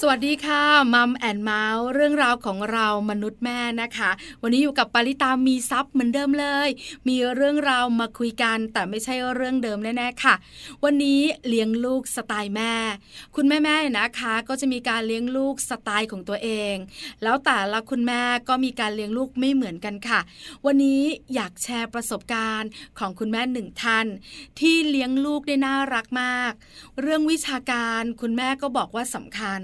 สวัสดีค่ะมัมแอนเมาส์เรื่องราวของเรามนุษย์แม่นะคะ วันนี้อยู่กับปาริตามีซัพ์เหมือนเดิมเลย มีเรื่องราวมาคุยกันแต่ไม่ใช่เรื่องเดิมแน่ๆค่ะ วันนี้เลี้ยงลูกสไตล์แม่ คุณแม่ๆนะคะ ก็จะมีการเลี้ยงลูกสไตล์ของตัวเอง แล้วแต่ละคุณแม่ก็มีการเลี้ยงลูกไม่เหมือนกันค่ะ วันนี้อยากแชร์ประสบการณ์ของคุณแม่หนึ่งท่าน ที่เลี้ยงลูกได้น่ารักมาก เรื่องวิชาการคุณแม่ก็บอกว่าสำคัญ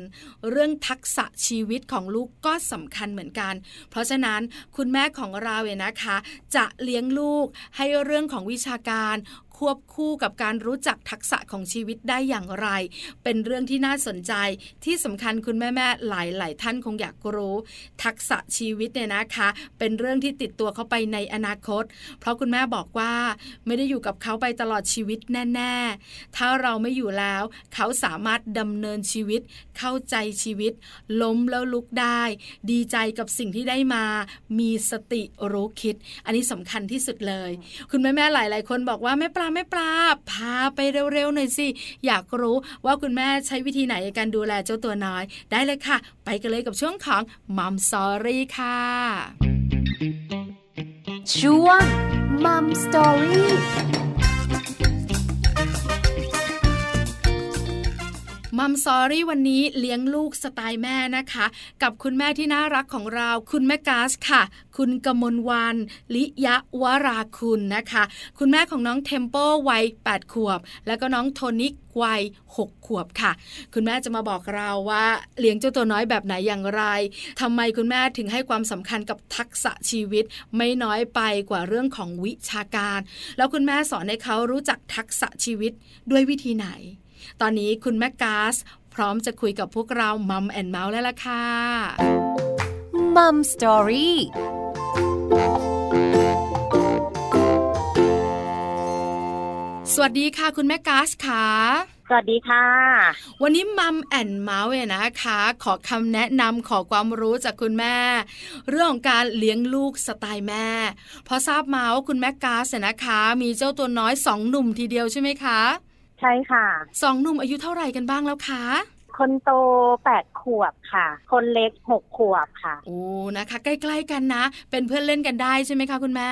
เรื่องทักษะชีวิตของลูกก็สำคัญเหมือนกัน เพราะฉะนั้นคุณแม่ของเราเนี่ยนะคะ จะเลี้ยงลูกให้เรื่องของวิชาการ ควบคู่กับการรู้จักทักษะของชีวิตได้อย่างไร เป็นเรื่องที่น่าสนใจที่สำคัญคุณแม่แม่หลายหลายท่านคงอยากรู้ ทักษะชีวิตเนี่ยนะคะ เป็นเรื่องที่ติดตัวเขาไปในอนาคต เพราะคุณแม่บอกว่าไม่ได้อยู่กับเขาไปตลอดชีวิตแน่ ๆ ถ้าเราไม่อยู่แล้ว เขาสามารถดำเนินชีวิต เข้าใจชีวิต ล้มแล้วลุกได้ ดีใจกับสิ่งที่ได้มา มีสติรู้คิด อันนี้สำคัญที่สุดเลย คุณแม่แม่หลาย ๆ คนบอกว่าแม่ปลาแม่ปลาพาไปเร็วๆหน่อยสิ อยากรู้ว่าคุณแม่ใช้วิธีไหนในการดูแลเจ้าตัวน้อย ได้เลยค่ะ ไปกันเลยกับช่วงของ Mom Story ค่ะช่วง Mom Story Mom Story วันนี้เลี้ยงลูกสไตล์แม่นะคะ กับคุณแม่ที่น่ารักของเรา คุณแม่กาสค่ะ คุณกมลวันลิยะวราคุณนะคะ คุณแม่ของน้องเทมโปวัย 8 ขวบ แล้วก็น้องโทนิกวัย 6 ขวบค่ะ คุณแม่จะมาบอกเราว่าเลี้ยงเจ้าตัวน้อยแบบไหนอย่างไรทำไมคุณแม่ถึงให้ความสำคัญกับทักษะชีวิต ไม่น้อยไปกว่าเรื่องของวิชาการ แล้วคุณแม่สอนให้เขารู้จักทักษะชีวิตด้วยวิธีไหน ตอนนี้คุณแม่กาส พร้อมจะคุยกับพวกเรามัมแอนเมาส์แล้วล่ะค่ะ Mom Storyสวัสดีค่ะ คุณแม่กาสค่ะสวัสดีค่ะ วันนี้มัมแอนเมาส์เนี่ยนะคะ ขอคำแนะนำขอความรู้จากคุณแม่ เรื่องของการเลี้ยงลูกสไตล์แม่เพราะทราบมาว่าคุณแม่กาสเนี่ยนะคะ มีเจ้าตัวน้อยสองหนุ่มทีเดียวใช่ไหมคะ ใช่ค่ะสองหนุ่มอายุเท่าไหร่กันบ้างแล้วคะคนโตแปดขวบค่ะ คนเล็กหกขวบค่ะ โอ้ นะคะ ใกล้ ๆ กันนะ เป็นเพื่อนเล่นกันได้ใช่ไหมคะคุณแม่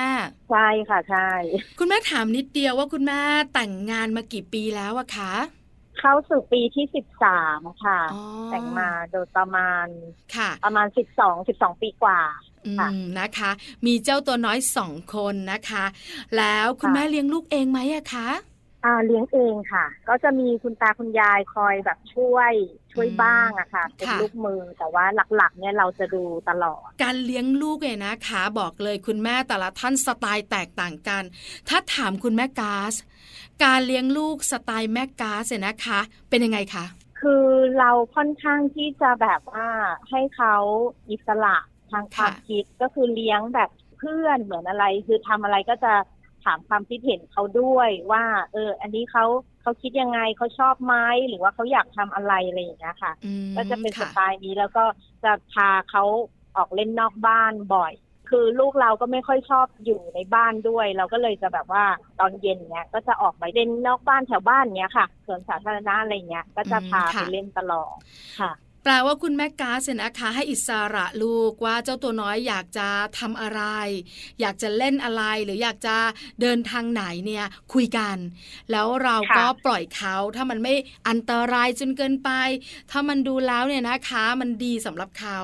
ใช่ค่ะ ใช่ คุณแม่ถามนิดเดียวว่าคุณแม่แต่งงานมากี่ปีแล้วอะคะ เข้าสู่ปีที่สิบสามค่ะ แต่งมาโดยประมาณ ค่ะ ประมาณสิบสองสิบสองปีกว่านะคะ มีเจ้าตัวน้อยสองคนนะคะ แล้วคุณแม่เลี้ยงลูกเองไหมอะคะ อ่าเลี้ยงเองค่ะ ก็จะมีคุณตาคุณยายคอยแบบช่วยช่วยบ้างอะค่ะเป็นลูกมือแต่ว่าหลักๆ เนี่ยเราจะดูตลอด การเลี้ยงลูกเนี่ยนะคะบอกเลยคุณแม่แต่ละท่านสไตล์แตกต่างกัน ถ้าถามคุณแม่กาส การเลี้ยงลูกสไตล์แม่กาสเนี่ยนะคะ เป็นยังไงคะคือเราค่อนข้างที่จะแบบว่าให้เขาอิสระทางความคิดก็คือเลี้ยงแบบเพื่อนเหมือนอะไร คือทำอะไรก็จะ ถามความคิดเห็นเขาด้วยว่า เออ อันนี้เขาเขาคิดยังไงเขาชอบไหมหรือว่าเขาอยากทำอะไรอะไรอย่างเงี้ยค่ะ ก็จะเป็นสไตล์นี้แล้วก็จะพาเขาออกเล่นนอกบ้านบ่อย คือลูกเราก็ไม่ค่อยชอบอยู่ในบ้านด้วย เราก็เลยจะแบบว่าตอนเย็นเนี้ยก็จะออกไปเล่นนอกบ้านแถวบ้านเนี้ยค่ะสวนสาธารณะอะไรเงี้ยก็จะพาไปเล่นตลอดค่ะ แปลว่าคุณแม่กาเซนะคะให้อิสระลูกว่าเจ้าตัวน้อยอยากจะทำอะไร อยากจะเล่นอะไรหรืออยากจะเดินทางไหนเนี่ยคุยกัน แล้วเราก็ปล่อยเขาถ้ามันไม่อันตรายจนเกินไป ถ้ามันดูแล้วเนี่ยนะคะมันดีสำหรับเขา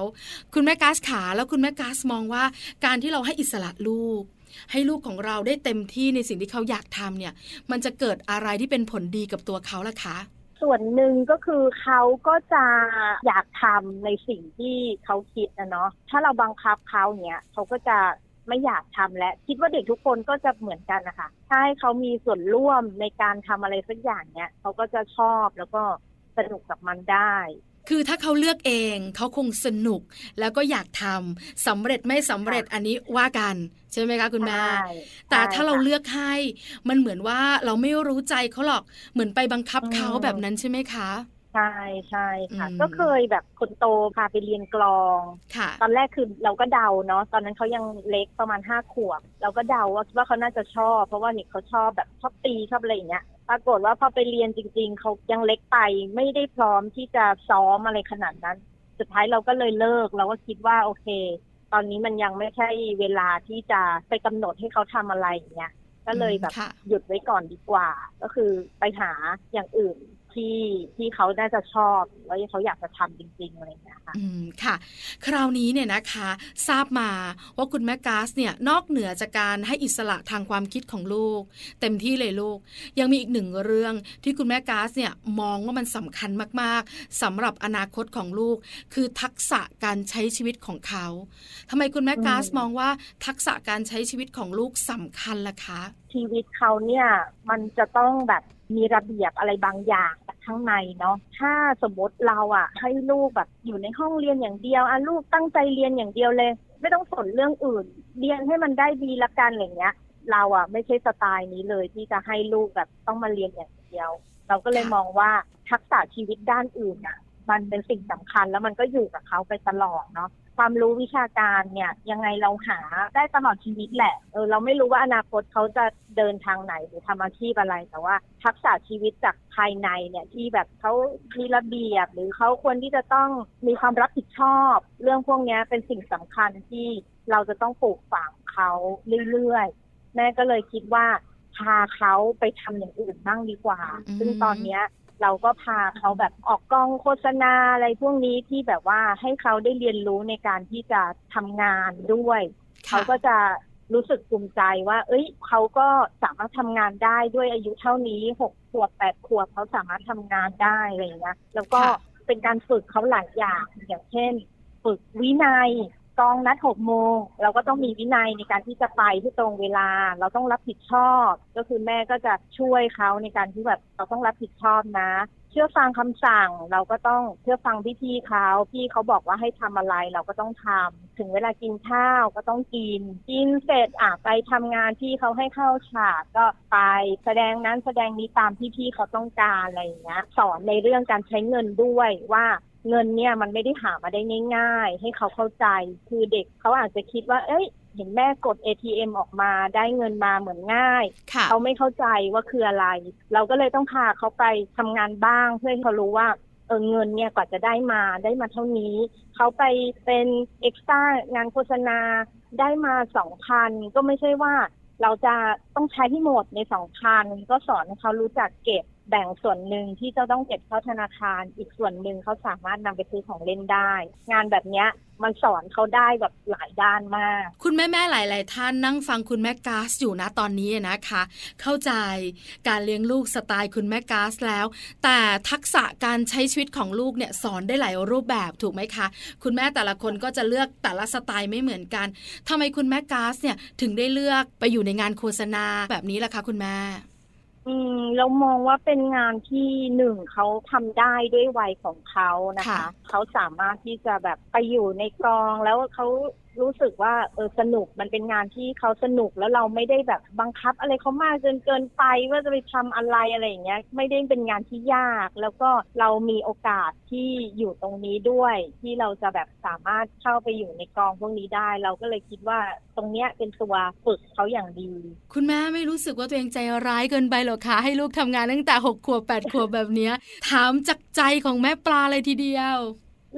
คุณแม่กาสขาแล้วคุณแม่กาสมองว่า การที่เราให้อิสระลูกให้ลูกของเราได้เต็มที่ในสิ่งที่เขาอยากทำเนี่ย มันจะเกิดอะไรที่เป็นผลดีกับตัวเขาล่ะคะ ส่วนหนึ่งก็คือเขาก็จะอยากทำในสิ่งที่เขาคิดนะเนาะถ้าเราบังคับเขาเนี้ยเขาก็จะไม่อยากทำและ คิดว่าเด็กทุกคนก็จะเหมือนกันนะคะถ้าให้เขามีส่วนร่วมในการทำอะไรสักอย่างเนี้ยเขาก็จะชอบแล้วก็สนุกกับมันได้ คือถ้าเขาเลือกเองเขาคงสนุกแล้วก็อยากทำสำเร็จไม่สำเร็จอันนี้ว่ากันใช่ไหมคะคุณแม่แต่ถ้าเราเลือกให้มันเหมือนว่าเราไม่รู้ใจเขาหรอกเหมือนไปบังคับเขาแบบนั้นใช่ไหมคะใใช่ใช่ค่ะอืมก็เคยแบบคนโตพาไปเรียนกลองค่ะตอนแรกคือเราก็เดาเนาะตอนนั้นเขายังเล็กประมาณห้าขวบ เราก็เดาว่าว่าเขาน่าจะชอบ เพราะว่าเห็นเขาชอบแบบชอบตีชอบอะไรอย่างเงี้ย ปรากฏว่าพอไปเรียนจริง ๆ เขายังเล็กไปไม่ได้พร้อมที่จะซ้อมอะไรขนาดนั้น สุดท้ายเราก็เลยเลิกเราก็คิดว่าโอเค ตอนนี้มันยังไม่ใช่เวลาที่จะไปกำหนดให้เขาทำอะไรอย่างเงี้ยก็เลยแบบค่ะหยุดไว้ก่อนดีกว่า ก็คือไปหาอย่างอื่น ที่ที่เขาน่าจะชอบแล้วเขาอยากจะทำจริงๆอะไรอย่างเงี้ยค่ะอืมค่ะ คราวนี้เนี่ยนะคะ ทราบมาว่าคุณแม่กาสเนี่ยนอกเหนือจากการให้อิสระทางความคิดของลูก เต็มที่เลยลูก ยังมีอีกหนึ่งเรื่องที่คุณแม่กาสเนี่ยมองว่ามันสำคัญมากๆสำหรับอนาคตของลูก คือทักษะการใช้ชีวิตของเขาทำไมคุณแม่กาสอืมมองว่าทักษะการใช้ชีวิตของลูกสำคัญล่ะคะชีวิตเขาเนี่ยมันจะต้องแบบ มีระเบียบอะไรบางอย่างข้างในเนาะถ้าสมมติเราอะ่ะ ให้ลูกแบบอยู่ในห้องเรียนอย่างเดียวอะลูกตั้งใจเรียนอย่างเดียวเลย ไม่ต้องสนเรื่องอื่น เรียนให้มันได้ดีละกันอะไรเงี้ย เราอะ่ะ ไม่ใช่สไตล์นี้เลยที่จะให้ลูกแบบต้องมาเรียนอย่างเดียว เราก็เลยมองว่าทักษะชีวิตด้านอื่นอะ มันเป็นสิ่งสำคัญ แล้วมันก็อยู่กับเขาไปตลอดเนาะความรู้วิชาการเนี่ยยังไงเราหาได้ตลอดชีวิตแหละเออเราไม่รู้ว่าอนาคตเขาจะเดินทางไหนหรือทำอาชีพอะไร แต่ว่าทักษะชีวิตจากภายในเนี่ยที่แบบเขามีระเบียบ หรือเขาควรที่จะต้องมีความรับผิดชอบ เรื่องพวกเนี้ยเป็นสิ่งสำคัญที่เราจะต้องปลูกฝังเขาเรื่อยๆแม่ก็เลยคิดว่าพาเขาไปทำอย่างอื่นบ้างดีกว่าอืมซึ่งตอนเนี้ย เราก็พาเขาแบบออกกล้องโฆษณาอะไรพวกนี้ที่แบบว่าให้เขาได้เรียนรู้ในการที่จะทำงานด้วยค่ะเขาก็จะรู้สึกภูมิใจว่า เอ้ย เขาก็สามารถทำงานได้ด้วยอายุเท่านี้หกขวบแปดขวบเขาสามารถทำงานได้อะไรอย่างเงี้ยแล้วก็ค่ะเป็นการฝึกเขาหลายอย่างอย่างเช่น ฝึกวินัย กองนัดหกโมงเราก็ต้องมีวินัยในการที่จะไปที่ตรงเวลา เราต้องรับผิดชอบ ก็คือแม่ก็จะช่วยเขาในการที่แบบเราต้องรับผิดชอบนะ เชื่อฟังคำสั่ง เราก็ต้องเชื่อฟังพี่ๆเขาพี่เขาบอกว่าให้ทำอะไรเราก็ต้องทำถึงเวลากินข้าวก็ต้องกิน กินเสร็จอะไปทำงานที่เขาให้เข้าฉากก็ไปแสดงนั้นแสดงนี้ตามที่พี่เขาต้องการอะไรอย่างเงี้ยสอนในเรื่องการใช้เงินด้วยว่า เงินเนี่ยมันไม่ได้หามาได้ง่าย ๆ ให้เขาเข้าใจ คือเด็กเขาอาจจะคิดว่า เอ้ย เห็นแม่กด ATM ออกมาได้เงินมาเหมือนง่ายค่ะเขาไม่เข้าใจว่าคืออะไร เราก็เลยต้องพาเขาไปทำงานบ้างเพื่อให้เขารู้ว่าเออเงินเนี่ยกว่าจะได้มาได้มาเท่านี้ เขาไปเป็นเอ็กซ์ตร้างานโฆษณาได้มาสองพันก็ไม่ใช่ว่าเราจะต้องใช้ที่หมดในสองพันก็สอนให้เขารู้จักเก็บ แบ่งส่วนหนึ่งที่จะต้องเก็บเข้าธนาคาร อีกส่วนหนึ่งเขาสามารถนำไปซื้อของเล่นได้ งานแบบเนี้ยมันสอนเขาได้แบบหลายด้านมาก คุณแม่แม่หลาย ๆ ท่านนั่งฟังคุณแม่กาสอยู่นะตอนนี้นะคะ เข้าใจการเลี้ยงลูกสไตล์คุณแม่กาสแล้ว แต่ทักษะการใช้ชีวิตของลูกเนี่ยสอนได้หลายรูปแบบถูกไหมคะ คุณแม่แต่ละคนก็จะเลือกแต่ละสไตล์ไม่เหมือนกันทำไมคุณแม่กาสเนี่ยถึงได้เลือกไปอยู่ในงานโฆษณาแบบนี้ล่ะคะ คุณแม่ อืมเรามองว่าเป็นงานที่หนึ่งเขาทำได้ด้วยวัยของเขานะคะค่ะเขาสามารถที่จะแบบไปอยู่ในกองแล้วเขา รู้สึกว่าเออสนุกมันเป็นงานที่เขาสนุกแล้วเราไม่ได้แบบบังคับอะไรเขามากจนเกินไปว่าจะไปทำอะไรอะไรอย่างเงี้ยไม่ได้เป็นงานที่ยาก แล้วก็เรามีโอกาสที่อยู่ตรงนี้ด้วย ที่เราจะแบบสามารถเข้าไปอยู่ในกองพวกนี้ได้ เราก็เลยคิดว่าตรงเนี้ยเป็นตัวฝึกเขาอย่างดี คุณแม่ไม่รู้สึกว่าตัวเองใจร้ายเกินไปหรอคะให้ลูกทำงานตั้งแต่หกขวบแปดขวบแบบเนี้ยถามจากใจของแม่ปลาเลยทีเดียว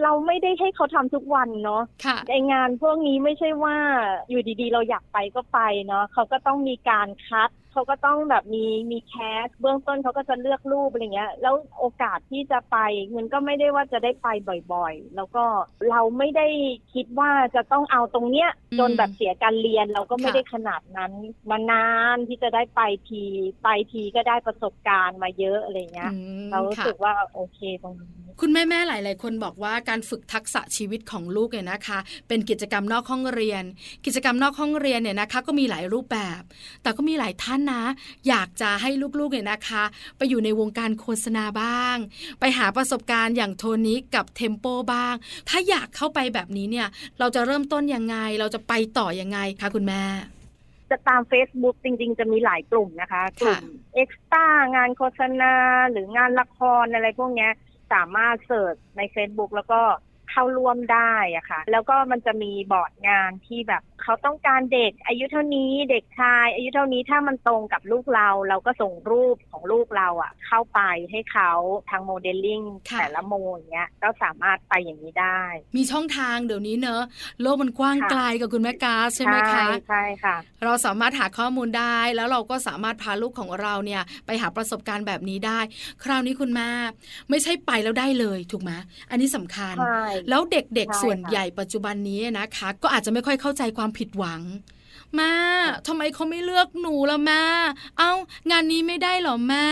เราไม่ได้ให้เขาทำทุกวันเนาะค่ะในงานพวกนี้ไม่ใช่ว่าอยู่ดีๆ เราอยากไปก็ไปเนาะเขาก็ต้องมีการคัดเขาก็ต้องแบบมีมีแคสเบื้องต้นเขาก็จะเลือกรูปอะไรเงี้ย แล้วโอกาสที่จะไปเงินก็ไม่ได้ว่าจะได้ไปบ่อยๆ แล้วก็เราไม่ได้คิดว่าจะต้องเอาตรงเนี้ยอืมจนแบบเสียการเรียนเราก็ไม่ค่ะได้ขนาดนั้น มานานที่จะได้ไปทีไปทีก็ได้ประสบการณ์มาเยอะอะไรเงี้ยอืมเรารู้ค่ะสึกว่าโอเคตรงนี้ คุณแม่แม่ๆหลาย ๆ คนบอกว่าการฝึกทักษะชีวิตของลูกเนี่ยนะคะ เป็นกิจกรรมนอกห้องเรียน กิจกรรมนอกห้องเรียนเนี่ยนะคะก็มีหลายรูปแบบ แต่ก็มีหลายท่านนะ อยากจะให้ลูก ๆ เนี่ยนะคะ ไปอยู่ในวงการโฆษณาบ้าง ไปหาประสบการณ์อย่างโทนี้กับเทมโปบ้าง ถ้าอยากเข้าไปแบบนี้เนี่ยเราจะเริ่มต้นยังไง เราจะไปต่อยังไงคะคุณแม่จะตาม Facebook จริง ๆ จะมีหลายกลุ่มนะคะ กลุ่มเอ็กซ์ต้างานโฆษณาหรืองานละครอะไรพวกเนี้ย สามารถเสิร์ชใน Facebook แล้วก็ เข้าร่วมได้อะค่ะ แล้วก็มันจะมีบอร์ดงานที่แบบเขาต้องการเด็กอายุเท่านี้เด็กชาย อายุเท่านี้ถ้ามันตรงกับลูกเรา เราก็ส่งรูปของลูกเราอะเข้าไปให้เขาทางโมเดลลิ่งค่ะแต่ละโมอย่างเงี้ยก็สามารถไปอย่างนี้ได้ มีช่องทางเดี๋ยวนี้เนอะโลกมันกว้างค่ะไกลกับคุณแม่กาซใช่ไหมคะใช่ค่ะ เราสามารถหาข้อมูลได้ แล้วเราก็สามารถพาลูกของเราเนี่ยไปหาประสบการณ์แบบนี้ได้ คราวนี้คุณแม่ไม่ใช่ไปแล้วได้เลยถูกไหมอันนี้สำคัญใช่แล้วเด็กใช่ๆส่วนค่ะใหญ่ปัจจุบันนี้นะคะ ก็อาจจะไม่ค่อยเข้าใจความผิดหวังแม่ทำไมเขาไม่เลือกหนูล่ะแม่เอ้างานนี้ไม่ได้เหรอแม่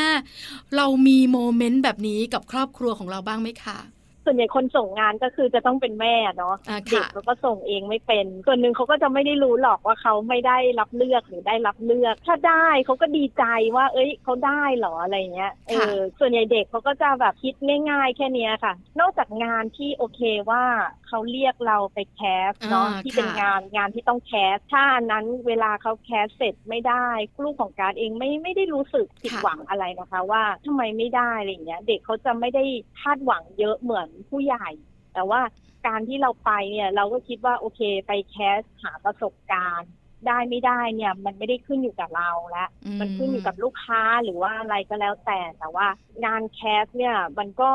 เรามีโมเมนต์แบบนี้กับครอบครัวของเราบ้างไหมคะ ส่วนใหญ่คนส่งงานก็คือจะต้องเป็นแม่เนาะอ่าเด็กค่ะเขาก็ส่งเองไม่เป็น ส่วนหนึ่งเขาก็จะไม่ได้รู้หรอกว่าเขาไม่ได้รับเลือกหรือได้รับเลือก ถ้าได้เขาก็ดีใจว่า เอ้ยเขาได้เหรออะไรเงี้ยเออส่วนใหญ่เด็กเขาก็จะแบบคิดง่ายๆ แค่เนี้ยค่ะ นอกจากงานที่โอเคว่าเขาเรียกเราไปแคสเนาะอ่าที่เป็นค่ะงานงานที่ต้องแคสถ้าอันนั้นเวลาเขาแคสเสร็จไม่ได้ ลูกของการเองไม่ไม่ได้รู้สึกผิดหวังอะไรนะคะ ว่าทำไมไม่ได้อะไรเงี้ย เด็กเขาจะไม่ได้คาดหวังเยอะเหมือนผู้ใหญ่ แต่ว่าการที่เราไปเนี่ยเราก็คิดว่าโอเคไปแคสหาประสบการณ์ได้ไม่ได้เนี่ย มันไม่ได้ขึ้นอยู่กับเราแล้วอืมันขึ้นอยู่กับลูกค้าหรือว่าอะไรก็แล้วแต่แต่ว่างานแคสเนี่ยมันก็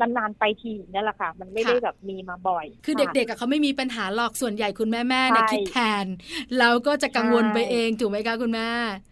นานๆไปทีนั่นแหละค่ะ มันไม่ได้แบบมีมาบ่อย คือเด็กๆอะเขาไม่มีปัญหาหรอกส่วนใหญ่คุณแม่ๆเนี่ยใช่คิดแทนแล้วก็จะกังวลใช่ไปเองถูกไหมคะคุณแม่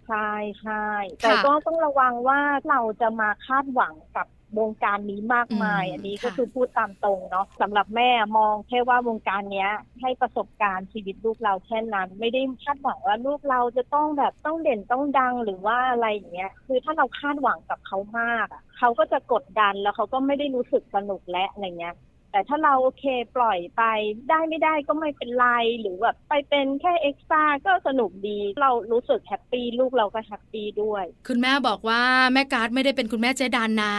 ใช่ใช่แต่ก็ต้องระวังว่าเราจะมาคาดหวังกับ วงการนี้มากมายอืมอันนี้ค่ะก็คือพูดตามตรงเนาะสำหรับแม่มองแค่ว่าวงการเนี้ย ให้ประสบการณ์ชีวิตลูกเราแค่นั้น ไม่ได้คาดหวังว่าลูกเราจะต้องแบบต้องเด่นต้องดังหรือว่าอะไรอย่างเงี้ยคือถ้าเราคาดหวังกับเขามากอะเขาก็จะกดดันแล้วเขาก็ไม่ได้รู้สึกสนุกและอะไรเงี้ย แต่ถ้าเราโอเคปล่อยไปได้ไม่ได้ก็ไม่เป็นไร หรือแบบไปเป็นแค่ extra ก็สนุกดีเรารู้สึก happy ลูกเราก็ happy ด้วย คุณแม่บอกว่าแม่การ์ดไม่ได้เป็นคุณแม่เจดันนะ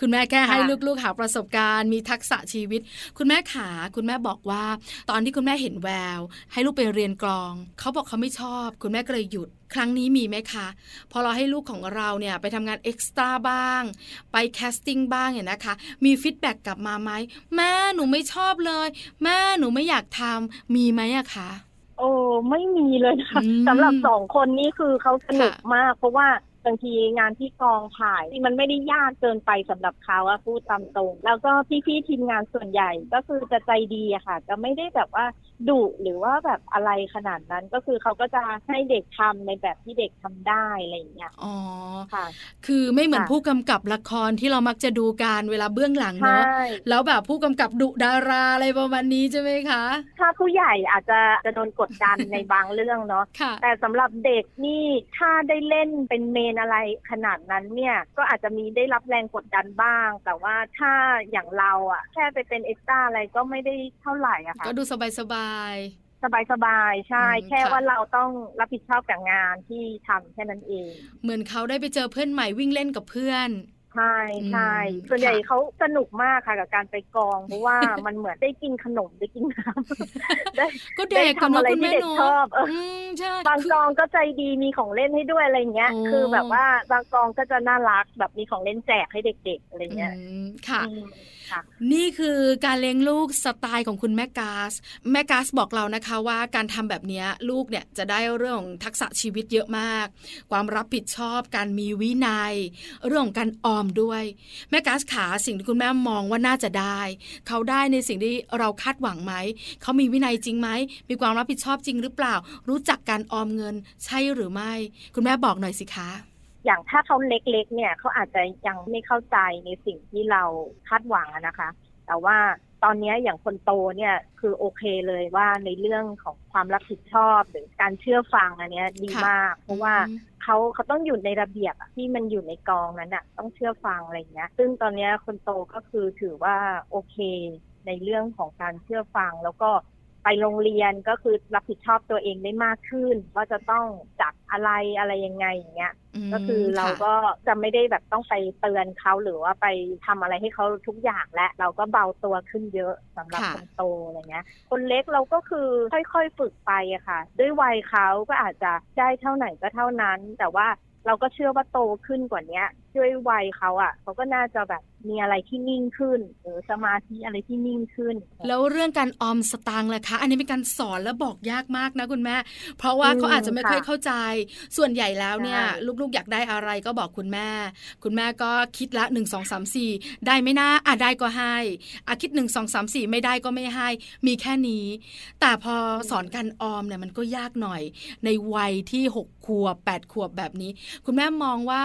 คุณแม่แค่ให้ลูกๆหาประสบการณ์ มีทักษะชีวิต คุณแม่ขาคุณแม่บอกว่า ตอนที่คุณแม่เห็นแวว ให้ลูกไปเรียนกลอง เขาบอกเขาไม่ชอบ คุณแม่ก็เลยหยุด ครั้งนี้มีไหมคะ พอเราให้ลูกของเราเนี่ยไปทำงาน extra บ้าง ไป casting บ้างเนี่ยนะคะ มี feedback กลับมาไหมแม่หนูไม่ชอบเลย แม่หนูไม่อยากทำมีไหมอะคะโอ้ไม่มีเลยนะคะอืมสำหรับสองคนนี้คือเขาสนุกค่ะมาก เพราะว่า บางทีงานที่กองถ่ายมันไม่ได้ยากเกินไปสำหรับเขาอะพูดตามตรง แล้วก็พี่ๆทีมงานส่วนใหญ่ก็คือจะใจดีอะค่ะ จะไม่ได้แบบว่าดุหรือว่าแบบอะไรขนาดนั้นก็คือเขาก็จะให้เด็กทำในแบบที่เด็กทำได้อะไรอย่างเงี้ยอ๋อค่ะ คือไม่เหมือนค่ะผู้กำกับละครที่เรามักจะดูการเวลาเบื้องหลังใช่เนาะแล้วแบบผู้กำกับดุดาราอะไรประมาณนี้ใช่ไหมคะ ถ้าผู้ใหญ่อาจจะจะโดนกดดันในบางเรื่องเนาะค่ะแต่สำหรับเด็กนี่ถ้าได้เล่นเป็นเมนอะไรขนาดนั้นเนี่ยก็อาจจะมีได้รับแรงกดดันบ้าง แต่ว่าถ้าอย่างเราอะ่ะแค่ไปเป็นเอ็กซ์ตร้าอะไรก็ไม่ได้เท่าไหร่อะค่ะก็ดูสบายสบายสบายสบายๆใช่อืมแค่ค่ะว่าเราต้องรับผิดชอบกับงานที่ทำแค่นั้นเองๆเหมือนเขาได้ไปเจอเพื่อนใหม่วิ่งเล่นกับเพื่อน ใช่ใช่อืมส่วนใหญ่ค่ะเขาสนุกมากค่ะกับการไปกองเพราะว่ามันเหมือนได้กินขนมได้กินน้ำได้ก็เด็กกันได้ทำเนาะอะไรคุณที่แม่เด็กเนาะชอบเอออืมใช่บางคือกองก็ใจดีมีของเล่นให้ด้วยอะไรเงี้ยโอ้คือแบบว่าบางกองก็จะน่ารักแบบมีของเล่นแจกให้เด็กๆอะไรเงี้ยอืมค่ะอืมค่ะนี่คือการเลี้ยงลูกสไตล์ของคุณแม่กาส แม่กาสบอกเรานะคะว่าการทำแบบนี้ลูกเนี่ยจะได้เรื่องของทักษะชีวิตเยอะมาก ความรับผิดชอบ การมีวินัย เรื่องของการออมด้วย แม่กาสขาสิ่งที่คุณแม่มองว่าน่าจะได้ เขาได้ในสิ่งที่เราคาดหวังไหม เขามีวินัยจริงไหม มีความรับผิดชอบจริงหรือเปล่า รู้จักการออมเงินใช่หรือไม่ คุณแม่บอกหน่อยสิคะ อย่างถ้าเขาเล็กๆ เนี่ยเขาอาจจะยังไม่เข้าใจในสิ่งที่เราคาดหวังอะนะคะ แต่ว่าตอนนี้อย่างคนโตเนี่ยคือโอเคเลยว่าในเรื่องของความรับผิดชอบหรือการเชื่อฟังอันเนี้ยดีค่ะมาก เพราะว่าอืมเขาเขาต้องอยู่ในระเบียบอะที่มันอยู่ในกองนั้นอะต้องเชื่อฟังอะไรอย่างเงี้ย ซึ่งตอนเนี้ยคนโตก็คือถือว่าโอเคในเรื่องของการเชื่อฟังแล้วก็ ไปโรงเรียนก็คือรับผิดชอบตัวเองได้มากขึ้น ว่าจะต้องจัดอะไรอะไรยังไงอย่างเงี้ยมก็คือเราค่ะก็จะไม่ได้แบบต้องไปเตือนเขาหรือว่าไปทำอะไรให้เขาทุกอย่างและ เราก็เบาตัวขึ้นเยอะสำหรับค่ะคนโตอะไรเงี้ย คนเล็กเราก็คือค่อยๆฝึกไปอะค่ะ ด้วยวัยเขาก็อาจจะได้เท่าไหนก็เท่านั้น แต่ว่าเราก็เชื่อว่าโตขึ้นกว่าเนี้ย ด้วยวัยเขาอะเขาก็น่าจะแบบมีอะไรที่นิ่งขึ้นหรือสมาธิอะไรที่นิ่งขึ้น แล้วเรื่องการออมสตางค์ล่ะคะ อันนี้เป็นการสอนและบอกยากมากนะคุณแม่ เพราะว่าเขาอาจจะไม่ค่อยเข้าใจ ส่วนใหญ่แล้วเนี่ย ลูกๆอยากได้อะไรก็บอกคุณแม่ คุณแม่ก็คิดละหนึ่งสองสามสี่ได้ไม่น่าอะได้ก็ให้อะคิดหนึ่งสองสามสี่ไม่ได้ก็ไม่ให้ มีแค่นี้ แต่พอสอนการออมเนี่ยมันก็ยากหน่อย ในวัยที่หกขวบแปดขวบแบบนี้ คุณแม่มองว่า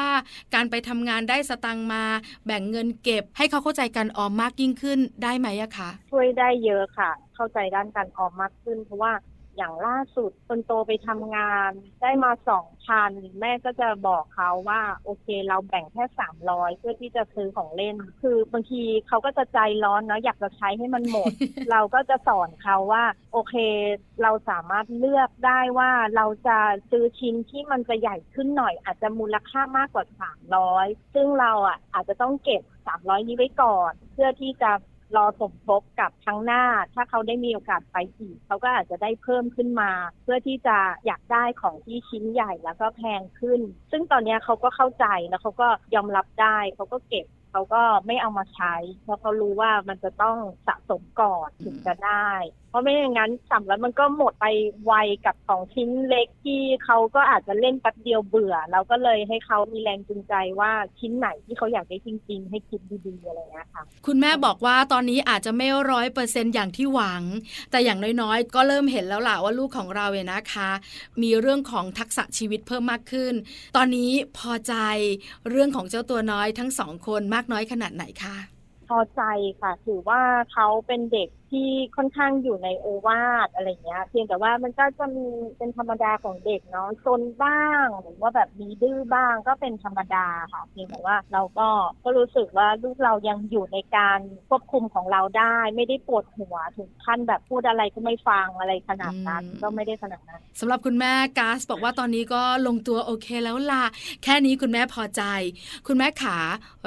การไปทำงานได้สตังมา แบ่งเงินเก็บ ให้เขาเข้าใจการออมมากยิ่งขึ้นได้ไหมอะคะช่วยได้เยอะค่ะ เข้าใจด้านการออมมากขึ้น เพราะว่า อย่างล่าสุดคนโตไปทำงานได้มาสองพันแม่ก็จะบอกเขาว่า โอเค เราแบ่งแค่สามร้อยเพื่อที่จะซื้อของเล่น คือบางทีเขาก็จะใจร้อนเนาะอยากจะใช้ให้มันหมด เราก็จะสอนเขาว่า โอเค เราสามารถเลือกได้ว่าเราจะซื้อชิ้นที่มันจะใหญ่ขึ้นหน่อย อาจจะมูลค่ามากกว่าสามร้อยซึ่งเราอะอาจจะต้องเก็บสามร้อยนี้ไว้ก่อน เพื่อที่จะ รอสมทบกับครั้งหน้า ถ้าเขาได้มีโอกาสไปอีกเขาก็อาจจะได้เพิ่มขึ้นมา เพื่อที่จะอยากได้ของที่ชิ้นใหญ่แล้วก็แพงขึ้น ซึ่งตอนนี้เขาก็เข้าใจแล้วเขาก็ยอมรับได้เขาก็เก็บเขาก็ไม่เอามาใช้ เพราะเขารู้ว่ามันจะต้องสะสมก่อนถึงจะได้เพราะไม่อย่างนั้นสัมแล้วมันก็หมดไปไวกับของชิ้นเล็กที่เขาก็อาจจะเล่นแป๊บเดียวเบื่อ เราก็เลยให้เขามีแรงจูงใจว่าชิ้นไหนที่เขาอยากได้จริง ๆ ให้คิดดีๆอะไรอย่างเงี้ยค่ะ คุณแม่บอกว่าตอนนี้อาจจะไม่ร้อยเปอร์เซ็นอย่างที่หวัง แต่อย่างน้อยๆ ก็เริ่มเห็นแล้วล่ะว่าลูกของเราเนี่ยนะคะ มีเรื่องของทักษะชีวิตเพิ่มมากขึ้น ตอนนี้พอใจเรื่องของเจ้าตัวน้อยทั้งสองคนมากน้อยขนาดไหนคะพอใจค่ะ ถือว่าเขาเป็นเด็กที่ค่อนข้างอยู่ในโอวาทอะไรเงี้ย เพียงแต่ว่ามันก็จะมีเป็นธรรมดาของเด็กเนาะซนบ้าง หรือว่าแบบมีดื้อบ้างก็เป็นธรรมดาค่ะ เพียงแต่ว่าเราก็ก็รู้สึกว่าลูกเรายังอยู่ในการควบคุมของเราได้ ไม่ได้ปวดหัวถึงขั้นแบบพูดอะไรก็ไม่ฟังอะไรขนาดนั้นอืมก็ไม่ได้ขนาดนั้นสำหรับคุณแม่กาสบอกว่าตอนนี้ก็ลงตัวโอเคแล้วล่ะแค่นี้คุณแม่พอใจ คุณแม่ขา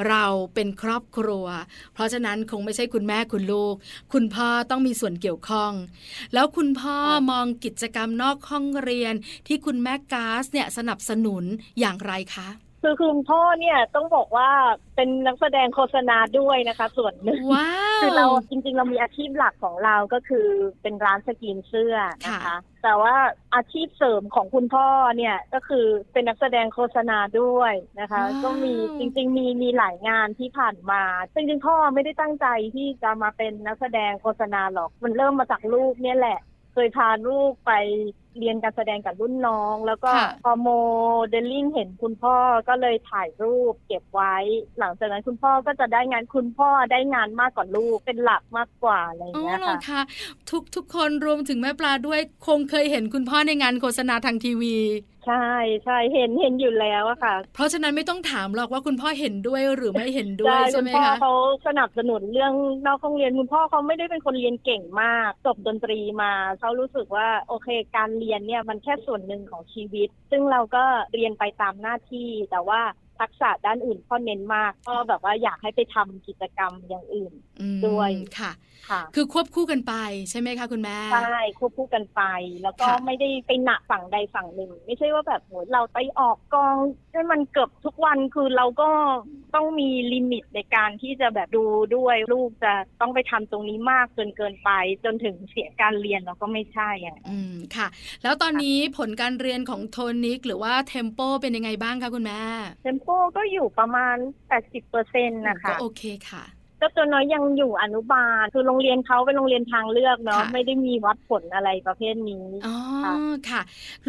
เราเป็นครอบครัว เพราะฉะนั้นคงไม่ใช่คุณแม่คุณลูก คุณพ่อต้องมีส่วนเกี่ยวข้อง แล้วคุณพ่อมองกิจกรรมนอกห้องเรียนที่คุณแม่กาสเนี่ยสนับสนุนอย่างไรคะ คือคุณพ่อเนี่ยต้องบอกว่าเป็นนักแสดงโฆษณาด้วยนะคะ ส่วนหนึ่งว้าวคือเราจริง ๆ เรามีอาชีพหลักของเราก็คือเป็นร้านสกรีนเสื้อนะคะค่ะแต่ว่าอาชีพเสริมของคุณพ่อเนี่ยก็คือเป็นนักแสดงโฆษณาด้วยนะคะ ก็มีจริง ๆ มีมีหลายงานที่ผ่านมาจริงๆพ่อไม่ได้ตั้งใจที่จะมาเป็นนักแสดงโฆษณาหรอกมันเริ่มมาจากลูกเนี่ยแหละ เคยพาลูกไป เรียนการแสดงกับรุ่นน้อง แล้วก็ค่ะพอโมเดลลิ่งเห็นคุณพ่อก็เลยถ่ายรูปเก็บไว้ หลังจากนั้นคุณพ่อก็จะได้งานคุณพ่อได้งานมากกว่าลูกเป็นหลักมากกว่าอะไรอย่างอ๋อเงี้ยเหรอค่ะคะทุกทุกคนรวมถึงแม่ปลาด้วยคงเคยเห็นคุณพ่อในงานโฆษณาทางทีวี ใช่ใช่เห็นเห็นอยู่แล้วอะค่ะ เพราะฉะนั้นไม่ต้องถามหรอกว่าคุณพ่อเห็นด้วยหรือไม่เห็นด้วยใช่คุไหณมพ่อคะเขาสนับสนุนเรื่องนอกห้องเรียนคุณพ่อเขาไม่ได้เป็นคนเรียนเก่งมากจบดนตรีมาเขารู้สึกว่าโอเค การเรียนเนี่ยมันแค่ส่วนหนึ่งของชีวิต ซึ่งเราก็เรียนไปตามหน้าที่แต่ว่า ทักษะด้านอื่นพ่อเน้นมากก็แบบว่าอยากให้ไปทำกิจกรรมอย่างอื่นอืมด้วยค่ะค่ะ คือควบคู่กันไปใช่ไหมคะคุณแม่ใช่ควบคู่กันไป แล้วก็ค่ะไม่ได้ไปหนักฝั่งใดฝั่งหนึ่ง ไม่ใช่ว่าแบบโหเราไปออกกองให้มันเกือบทุกวันคือเราก็ต้องมีลิมิตในการที่จะแบบดูด้วยลูกจะต้องไปทำตรงนี้มากจนเกินไป จนถึงเสียการเรียนเราก็ไม่ใช่อย่างนั้นอืมค่ะ แล้วตอนนี้ผลการเรียนของโทนิกหรือว่าเทมโปเป็นยังไงบ้างคะคุณแม่เทมโปก็อยู่ประมาณ 80เปอร์เซ็นต์นะคะ ก็โอเคค่ะ เจ้าตัวน้อยยังอยู่อนุบาล คือโรงเรียนเขาเป็นโรงเรียนทางเลือกเนาะค่ะไม่ได้มีวัดผลอะไรประเภทนี้อ๋อค่ะค่ะ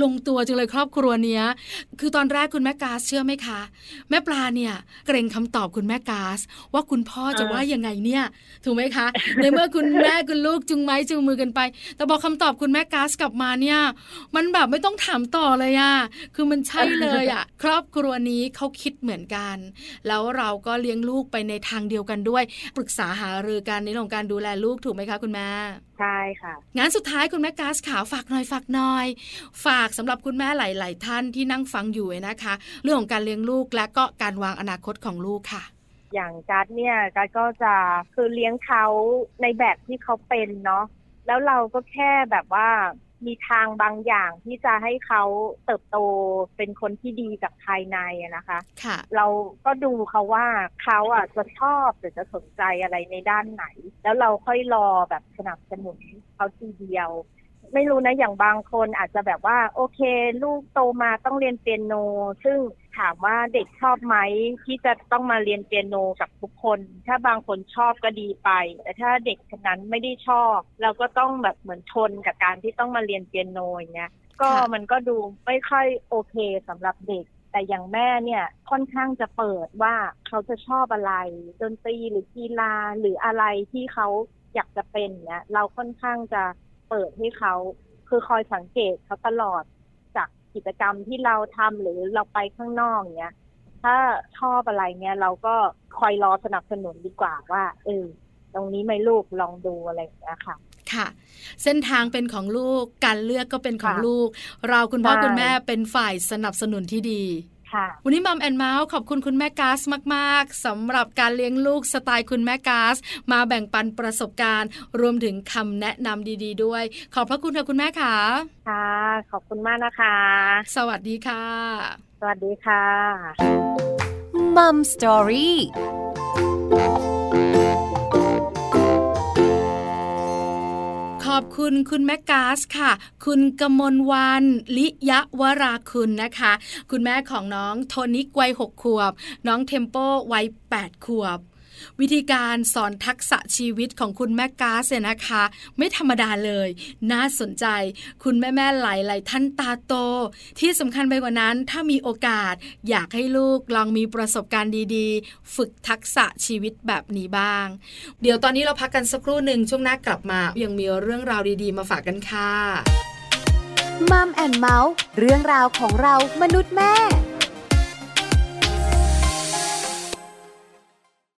ลงตัวจังเลยครอบครัวเนี้ย คือตอนแรกคุณแม่กาสเชื่อไหมคะ แม่ปลาเนี่ย เกรงคำตอบคุณแม่กาส ว่าคุณพ่อจะว่ายังไงเนี่ย ถูกไหมคะ ในเมื่อคุณแม่คุณลูกจุงไม้จุงมือกันไป แต่บอกคำตอบคุณแม่กาสกลับมาเนี่ย มันแบบไม่ต้องถามต่อเลยอะคือมันใช่เลยอะครอบครัวนี้เขาคิดเหมือนกัน แล้วเราก็เลี้ยงลูกไปในทางเดียวกันด้วยปรึกษาหารือกันในเรื่องของการดูแลลูกถูกไหมคะคุณแม่ใช่ค่ะงั้นสุดท้ายคุณแม่กาสขาวฝากหน่อยฝากหน่อย ฝากสำหรับคุณแม่หลาย ๆ ท่านที่นั่งฟังอยู่นะคะ เรื่องของการเลี้ยงลูกและก็การวางอนาคตของลูกค่ะอย่างการ์ดเนี่ยการ์ดก็จะคือเลี้ยงเขาในแบบที่เขาเป็นเนาะแล้วเราก็แค่แบบว่า มีทางบางอย่างที่จะให้เขาเติบโตเป็นคนที่ดีจากภายในอะนะคะค่ะเราก็ดูเขาว่าเขาอะจะชอบหรือจะสนใจอะไรในด้านไหน แล้วเราค่อยรอแบบสนับสนุนเขาทีเดียว ไม่รู้นะอย่างบางคนอาจจะแบบว่า โอเค ลูกโตมาต้องเรียนเปียโน ซึ่งถามว่าเด็กชอบไหมที่จะต้องมาเรียนเปียโนกับทุกคน ถ้าบางคนชอบก็ดีไป แต่ถ้าเด็กคนนั้นไม่ได้ชอบ เราก็ต้องแบบเหมือนทนกับการที่ต้องมาเรียนเปียโนอย่างเงี้ยก็มันก็ดูไม่ค่อยโอเคสำหรับเด็กแต่อย่างแม่เนี่ยค่อนข้างจะเปิดว่าเขาจะชอบอะไรดนตรีหรือกีฬาหรืออะไรที่เขาอยากจะเป็นเนี่ยเราค่อนข้างจะ เปิดให้เขาคือคอยสังเกตเขาตลอดจากกิจกรรมที่เราทำหรือเราไปข้างนอกเนี้ย ถ้าชอบอะไรเนี่ยเราก็คอยรอสนับสนุนดีกว่าว่าเออตรงนี้ไหม่ลูกลองดูอะไรอย่างเงี้ยค่ะค่ะเส้นทางเป็นของลูกการเลือกก็เป็นของค่ะลูก เราคุณพ่อใช่คุณแม่เป็นฝ่ายสนับสนุนที่ดีค่ะ วันนี้มัมแอนเมาส์ขอบคุณคุณแม่กาสมาก ๆสำหรับการเลี้ยงลูกสไตล์คุณแม่กาส มาแบ่งปันประสบการณ์ รวมถึงคำแนะนำดี ๆ ด้วย ขอบพระคุณค่ะคุณแม่ค่ะค่ะขอบคุณมากนะคะ สวัสดีค่ะ สวัสดีค่ะมัมสตอรี่ ขอบคุณคุณแม่กาสค่ะ คุณกมลวันลิยะวราคุณนะคะ คุณแม่ของน้องโทนิกวัยหกขวบ น้องเทมโปวัยแปดขวบ วิธีการสอนทักษะชีวิตของคุณแม่กาสเนี่ยนะคะ ไม่ธรรมดาเลย น่าสนใจ คุณแม่แม่ๆหลายๆท่านตาโต ที่สำคัญไปกว่านั้น ถ้ามีโอกาสอยากให้ลูกลองมีประสบการณ์ดีๆ ฝึกทักษะชีวิตแบบนี้บ้าง เดี๋ยวตอนนี้เราพักกันสักครู่หนึ่งช่วงหน้ากลับมา ยังมีเรื่องราวดีๆ มาฝากกันค่ะมัมแอนเมาส์เรื่องราวของเรามนุษย์แม่